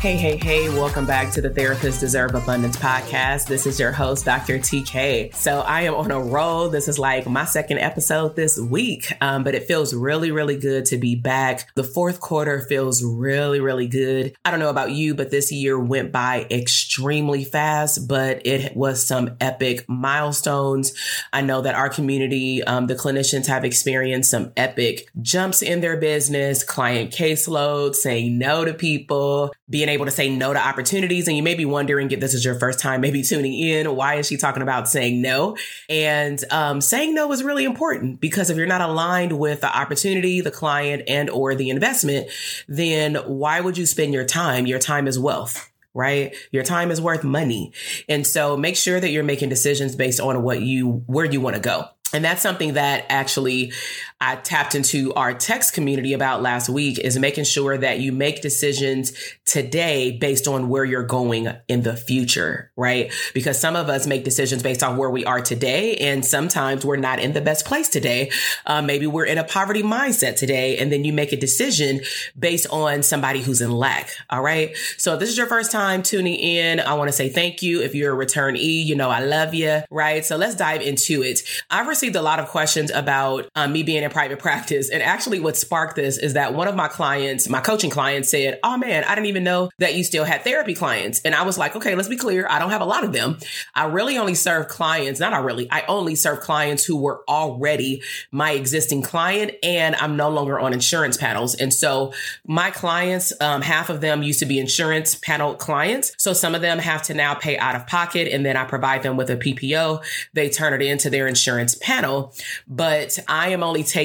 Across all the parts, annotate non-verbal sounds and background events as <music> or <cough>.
Hey, hey, hey, welcome back to the Therapists Deserve Abundance podcast. This is your host, Dr. TK. So I am on a roll. This is like my second episode this week, um, but it feels really, really good to be back. The fourth quarter feels really, really good. I don't know about you, but this year went by extremely fast, but it was some epic milestones. I know that our community, um, the clinicians have experienced some epic jumps in their business, client caseload, saying no to people, being being able to say no to opportunities. And you may be wondering if this is your first time maybe tuning in, why is she talking about saying no? And um, saying no is really important because if you're not aligned with the opportunity, the client, and or the investment, then why would you spend your time? Your time is wealth right? Your time is worth money. And so make sure that you're making decisions based on what you, where you want to go. And that's something that actually I tapped into our text community about last week is making sure that you make decisions today based on where you're going in the future, right? Because some of us make decisions based on where we are today. And sometimes we're not in the best place today. Uh, maybe we're in a poverty mindset today. And then you make a decision based on somebody who's in lack. All right. So if this is your first time tuning in, I want to say thank you. If you're a returnee, you know, I love you, right? So let's dive into it. I've received a lot of questions about um, me being in private practice. And actually, what sparked this is that one of my clients, my coaching clients, said, Oh man, I didn't even know that you still had therapy clients. And I was like, Okay, let's be clear. I don't have a lot of them. I really only serve clients, not I really, I only serve clients who were already my existing client and I'm no longer on insurance panels. And so my clients, um, half of them used to be insurance panel clients. So some of them have to now pay out of pocket and then I provide them with a PPO. They turn it into their insurance panel. But I am only taking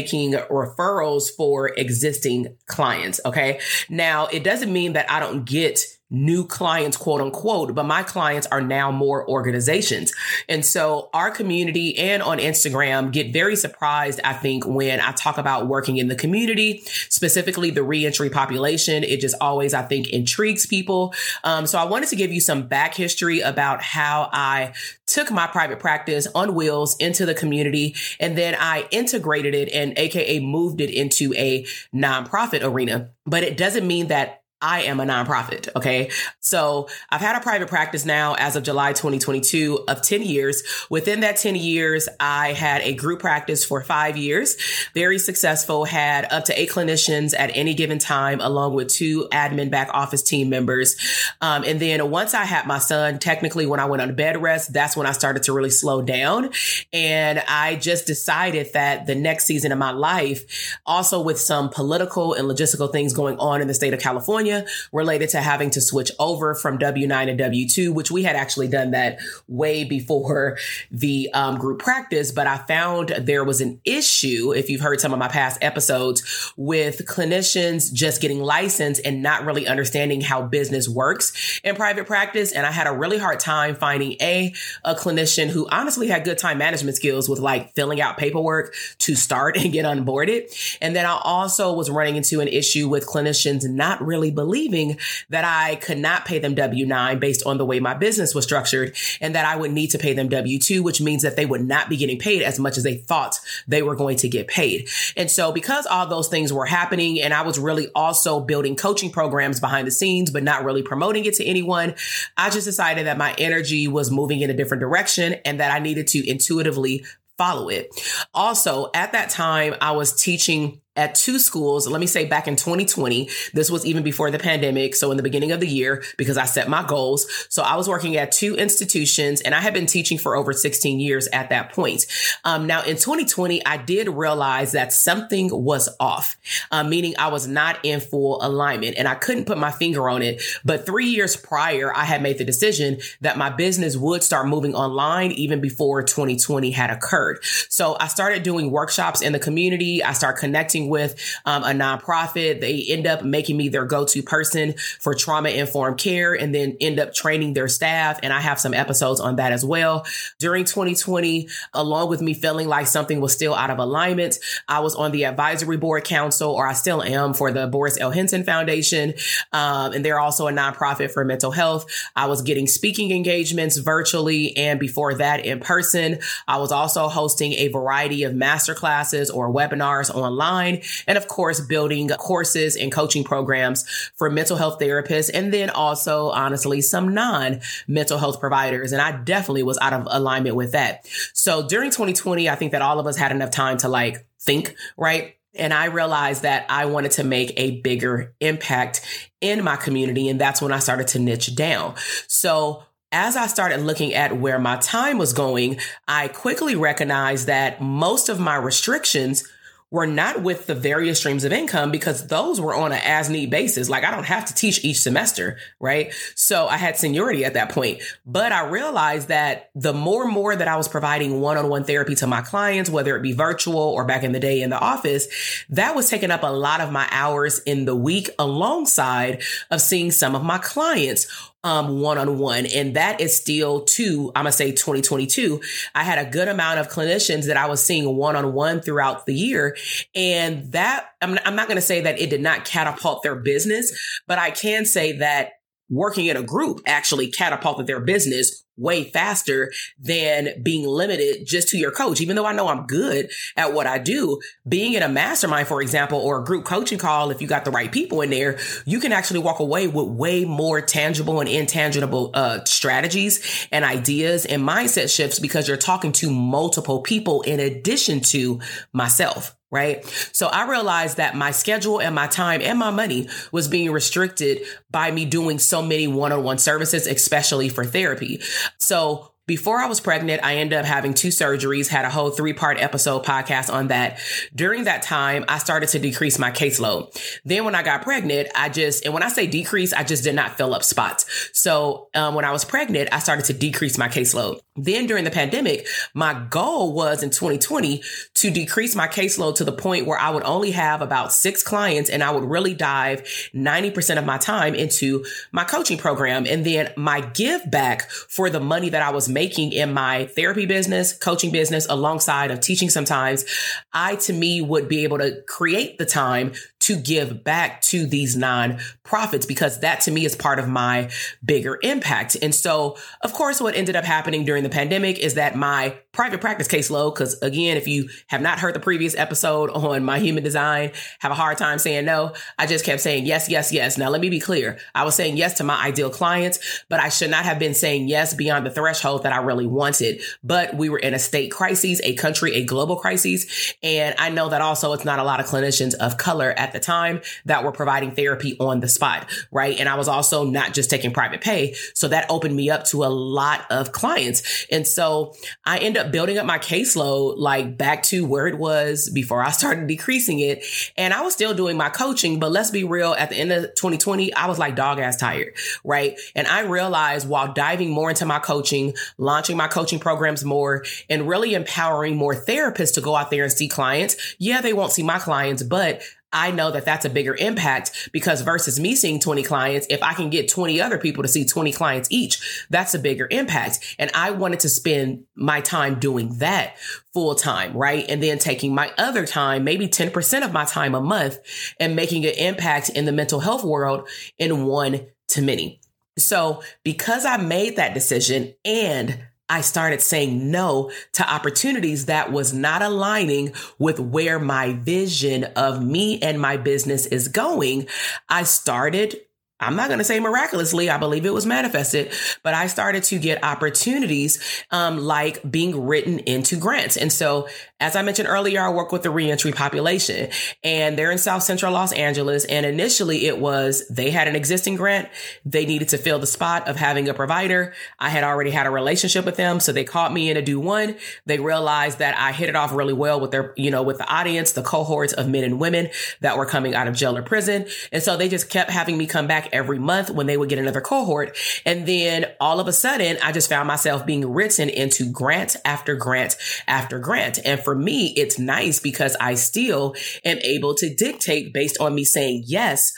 referrals for existing clients. Okay. Now it doesn't mean that I don't get new clients, quote unquote, but my clients are now more organizations. And so our community and on Instagram get very surprised, I think, when I talk about working in the community, specifically the reentry population. It just always, I think, intrigues people. Um, so I wanted to give you some back history about how I took my private practice on wheels into the community and then I integrated it and AKA moved it into a nonprofit arena. But it doesn't mean that I am a nonprofit. Okay. So I've had a private practice now as of July 2022 of 10 years. Within that 10 years, I had a group practice for five years, very successful, had up to eight clinicians at any given time, along with two admin back office team members. Um, and then once I had my son, technically when I went on bed rest, that's when I started to really slow down. And I just decided that the next season of my life, also with some political and logistical things going on in the state of California, California related to having to switch over from W9 and W2, which we had actually done that way before the um, group practice. But I found there was an issue, if you've heard some of my past episodes, with clinicians just getting licensed and not really understanding how business works in private practice. And I had a really hard time finding a, a clinician who honestly had good time management skills with like filling out paperwork to start <laughs> and get onboarded. And then I also was running into an issue with clinicians not really believing that I could not pay them W 9 based on the way my business was structured and that I would need to pay them W 2, which means that they would not be getting paid as much as they thought they were going to get paid. And so because all those things were happening and I was really also building coaching programs behind the scenes, but not really promoting it to anyone, I just decided that my energy was moving in a different direction and that I needed to intuitively follow it. Also, at that time, I was teaching at two schools. Let me say back in 2020, this was even before the pandemic. So in the beginning of the year, because I set my goals. So I was working at two institutions and I had been teaching for over 16 years at that point. Um, now in 2020, I did realize that something was off, uh, meaning I was not in full alignment and I couldn't put my finger on it. But three years prior, I had made the decision that my business would start moving online even before 2020 had occurred. So I started doing workshops in the community. I started connecting working with um, a nonprofit. They end up making me their go-to person for trauma informed care and then end up training their staff. And I have some episodes on that as well. During 2020, along with me feeling like something was still out of alignment, I was on the advisory board council, or I still am for the Boris L. Henson Foundation. Um, and they're also a nonprofit for mental health. I was getting speaking engagements virtually and before that in person. I was also hosting a variety of master classes or webinars online And of course, building courses and coaching programs for mental health therapists. And then also, honestly, some non mental health providers. And I definitely was out of alignment with that. So during 2020, I think that all of us had enough time to like think, right? And I realized that I wanted to make a bigger impact in my community. And that's when I started to niche down. So as I started looking at where my time was going, I quickly recognized that most of my restrictions were not with the various streams of income because those were on an as need basis. Like I don't have to teach each semester, right? So I had seniority at that point, but I realized that the more and more that I was providing one-on-one therapy to my clients, whether it be virtual or back in the day in the office, that was taking up a lot of my hours in the week alongside of seeing some of my clients um, one-on-one. And that is still to, I'm to say 2022. I had a good amount of clinicians that I was seeing one-on-one throughout the year. And that, I'm, I'm not to say that it did not catapult their business, but I can say that working in a group actually catapulted their business way faster than being limited just to your coach. Even though I know I'm good at what I do, being in a mastermind, for example, or a group coaching call, if you got the right people in there, you can actually walk away with way more tangible and intangible uh, strategies and ideas and mindset shifts because you're talking to multiple people in addition to myself right? So I realized that my schedule and my time and my money was being restricted by me doing so many one-on-one services, especially for therapy. So before I was pregnant, I ended up having two surgeries, had a whole three part episode podcast on that. During that time, I started to decrease my caseload. Then when I got pregnant, I just, and when I say decrease, I just did not fill up spots. So um, when I was pregnant, I started to decrease my caseload. Then during the pandemic, my goal was in 2020 to decrease my caseload to the point where I would only have about six clients and I would really dive 90% of my time into my coaching program. And then my give back for the money that I was making in my therapy business, coaching business, alongside of teaching sometimes, I to me would be able to create the time to give back to these non-profits because that to me is part of my bigger impact. And so, of course, what ended up happening during the pandemic is that my private practice caseload. Cause again, if you have not heard the previous episode on my human design, have a hard time saying no. I just kept saying yes, yes, yes. Now let me be clear. I was saying yes to my ideal clients, but I should not have been saying yes beyond the threshold that I really wanted. But we were in a state crisis, a country, a global crisis. And I know that also it's not a lot of clinicians of color at the time that were providing therapy on the spot. Right. And I was also not just taking private pay. So that opened me up to a lot of clients. And so I end up building up my caseload like back to where it was before I started decreasing it. And I was still doing my coaching, but let's be real, at the end of 2020, I was like dog ass tired, right? And I realized while diving more into my coaching, launching my coaching programs more, and really empowering more therapists to go out there and see clients. Yeah, they won't see my clients, but I know that that's a bigger impact because versus me seeing 20 clients, if I can get 20 other people to see 20 clients each, that's a bigger impact. And I wanted to spend my time doing that full time, right? And then taking my other time, maybe 10% of my time a month and making an impact in the mental health world in one to many. So because I made that decision and I started saying no to opportunities that was not aligning with where my vision of me and my business is going. I started I'm not going to say miraculously. I believe it was manifested, but I started to get opportunities, um, like being written into grants. And so, as I mentioned earlier, I work with the reentry population and they're in South Central Los Angeles. And initially it was they had an existing grant. They needed to fill the spot of having a provider. I had already had a relationship with them. So they called me in to do one. They realized that I hit it off really well with their, you know, with the audience, the cohorts of men and women that were coming out of jail or prison. And so they just kept having me come back every month when they would get another cohort. And then all of a sudden, I just found myself being written into grant after grant after grant. And for me, it's nice because I still am able to dictate based on me saying yes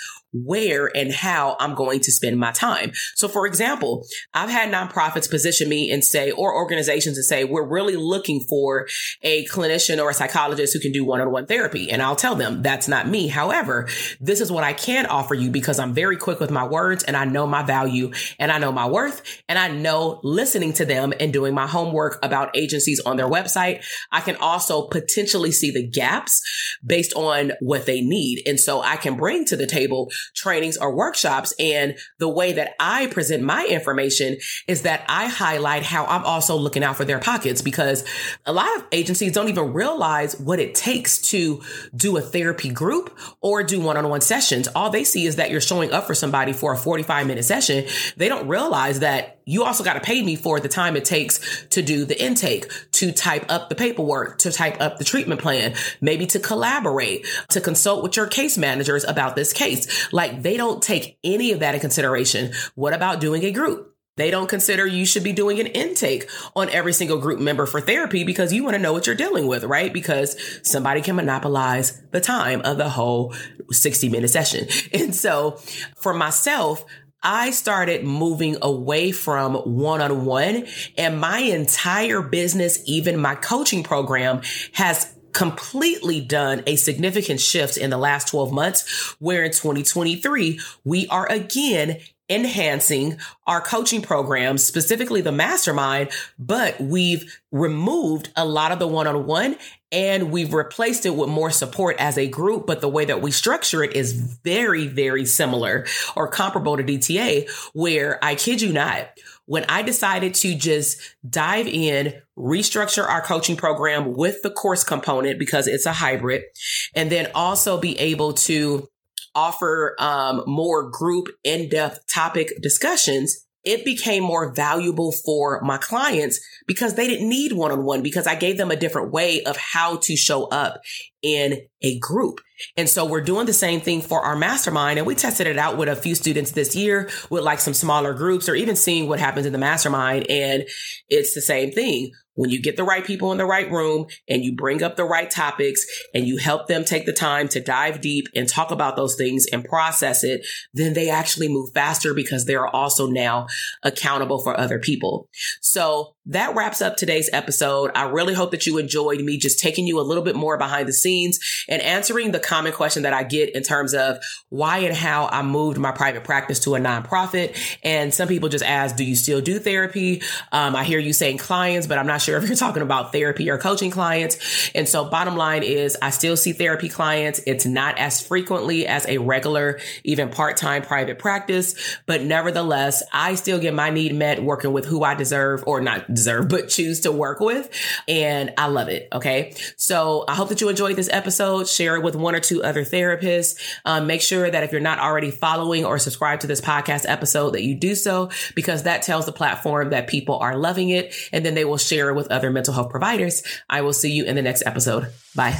where and how I'm going to spend my time. So for example, I've had nonprofits position me and say, or organizations and say, we're really looking for a clinician or a psychologist who can do one-on-one therapy. And I'll tell them that's not me. However, this is what I can offer you because I'm very quick with my words and I know my value and I know my worth and I know listening to them and doing my homework about agencies on their website. I can also potentially see the gaps based on what they need. And so I can bring to the table trainings or workshops. And the way that I present my information is that I highlight how I'm also looking out for their pockets because a lot of agencies don't even realize what it takes to do a therapy group or do one-on-one sessions. All they see is that you're showing up for somebody for a 45 minute session. They don't realize that you also got to pay me for the time it takes to do the intake, to type up the paperwork, to type up the treatment plan, maybe to collaborate, to consult with your case managers about this case. Like they don't take any of that in consideration. What about doing a group? They don't consider you should be doing an intake on every single group member for therapy because you want to know what you're dealing with, right? Because somebody can monopolize the time of the whole 60 minute session. <laughs> And so for myself, I started moving away from one on one and my entire business, even my coaching program has completely done a significant shift in the last 12 months, where in 2023, we are again enhancing our coaching programs, specifically the mastermind, but we've removed a lot of the one on one and we've replaced it with more support as a group. But the way that we structure it is very, very similar or comparable to DTA, where I kid you not, when I decided to just dive in, restructure our coaching program with the course component because it's a hybrid, and then also be able to offer um, more group in-depth topic discussions it became more valuable for my clients because they didn't need one-on-one because I gave them a different way of how to show up in a group. And so we're doing the same thing for our mastermind. And we tested it out with a few students this year with like some smaller groups or even seeing what happens in the mastermind. And it's the same thing. When you get the right people in the right room and you bring up the right topics and you help them take the time to dive deep and talk about those things and process it, then they actually move faster because they're also now accountable for other people. So that wraps up today's episode. I really hope that you enjoyed me just taking you a little bit more behind the scenes means and answering the common question that I get in terms of why and how I moved my private practice to a nonprofit. And some people just ask, do you still do therapy? Um, I hear you saying clients, but I'm not sure if you're talking about therapy or coaching clients. And so bottom line is I still see therapy clients. It's not as frequently as a regular, even part-time private practice, but nevertheless, I still get my need met working with who I deserve or not deserve, <laughs> but choose to work with. And I love it. Okay. So I hope that you enjoyed this episode. Share it with one or two other therapists. Um, make sure that if you're not already following or subscribed to this podcast episode, that you do so because that tells the platform that people are loving it and then they will share it with other mental health providers. I will see you in the next episode. Bye.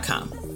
gmail.com.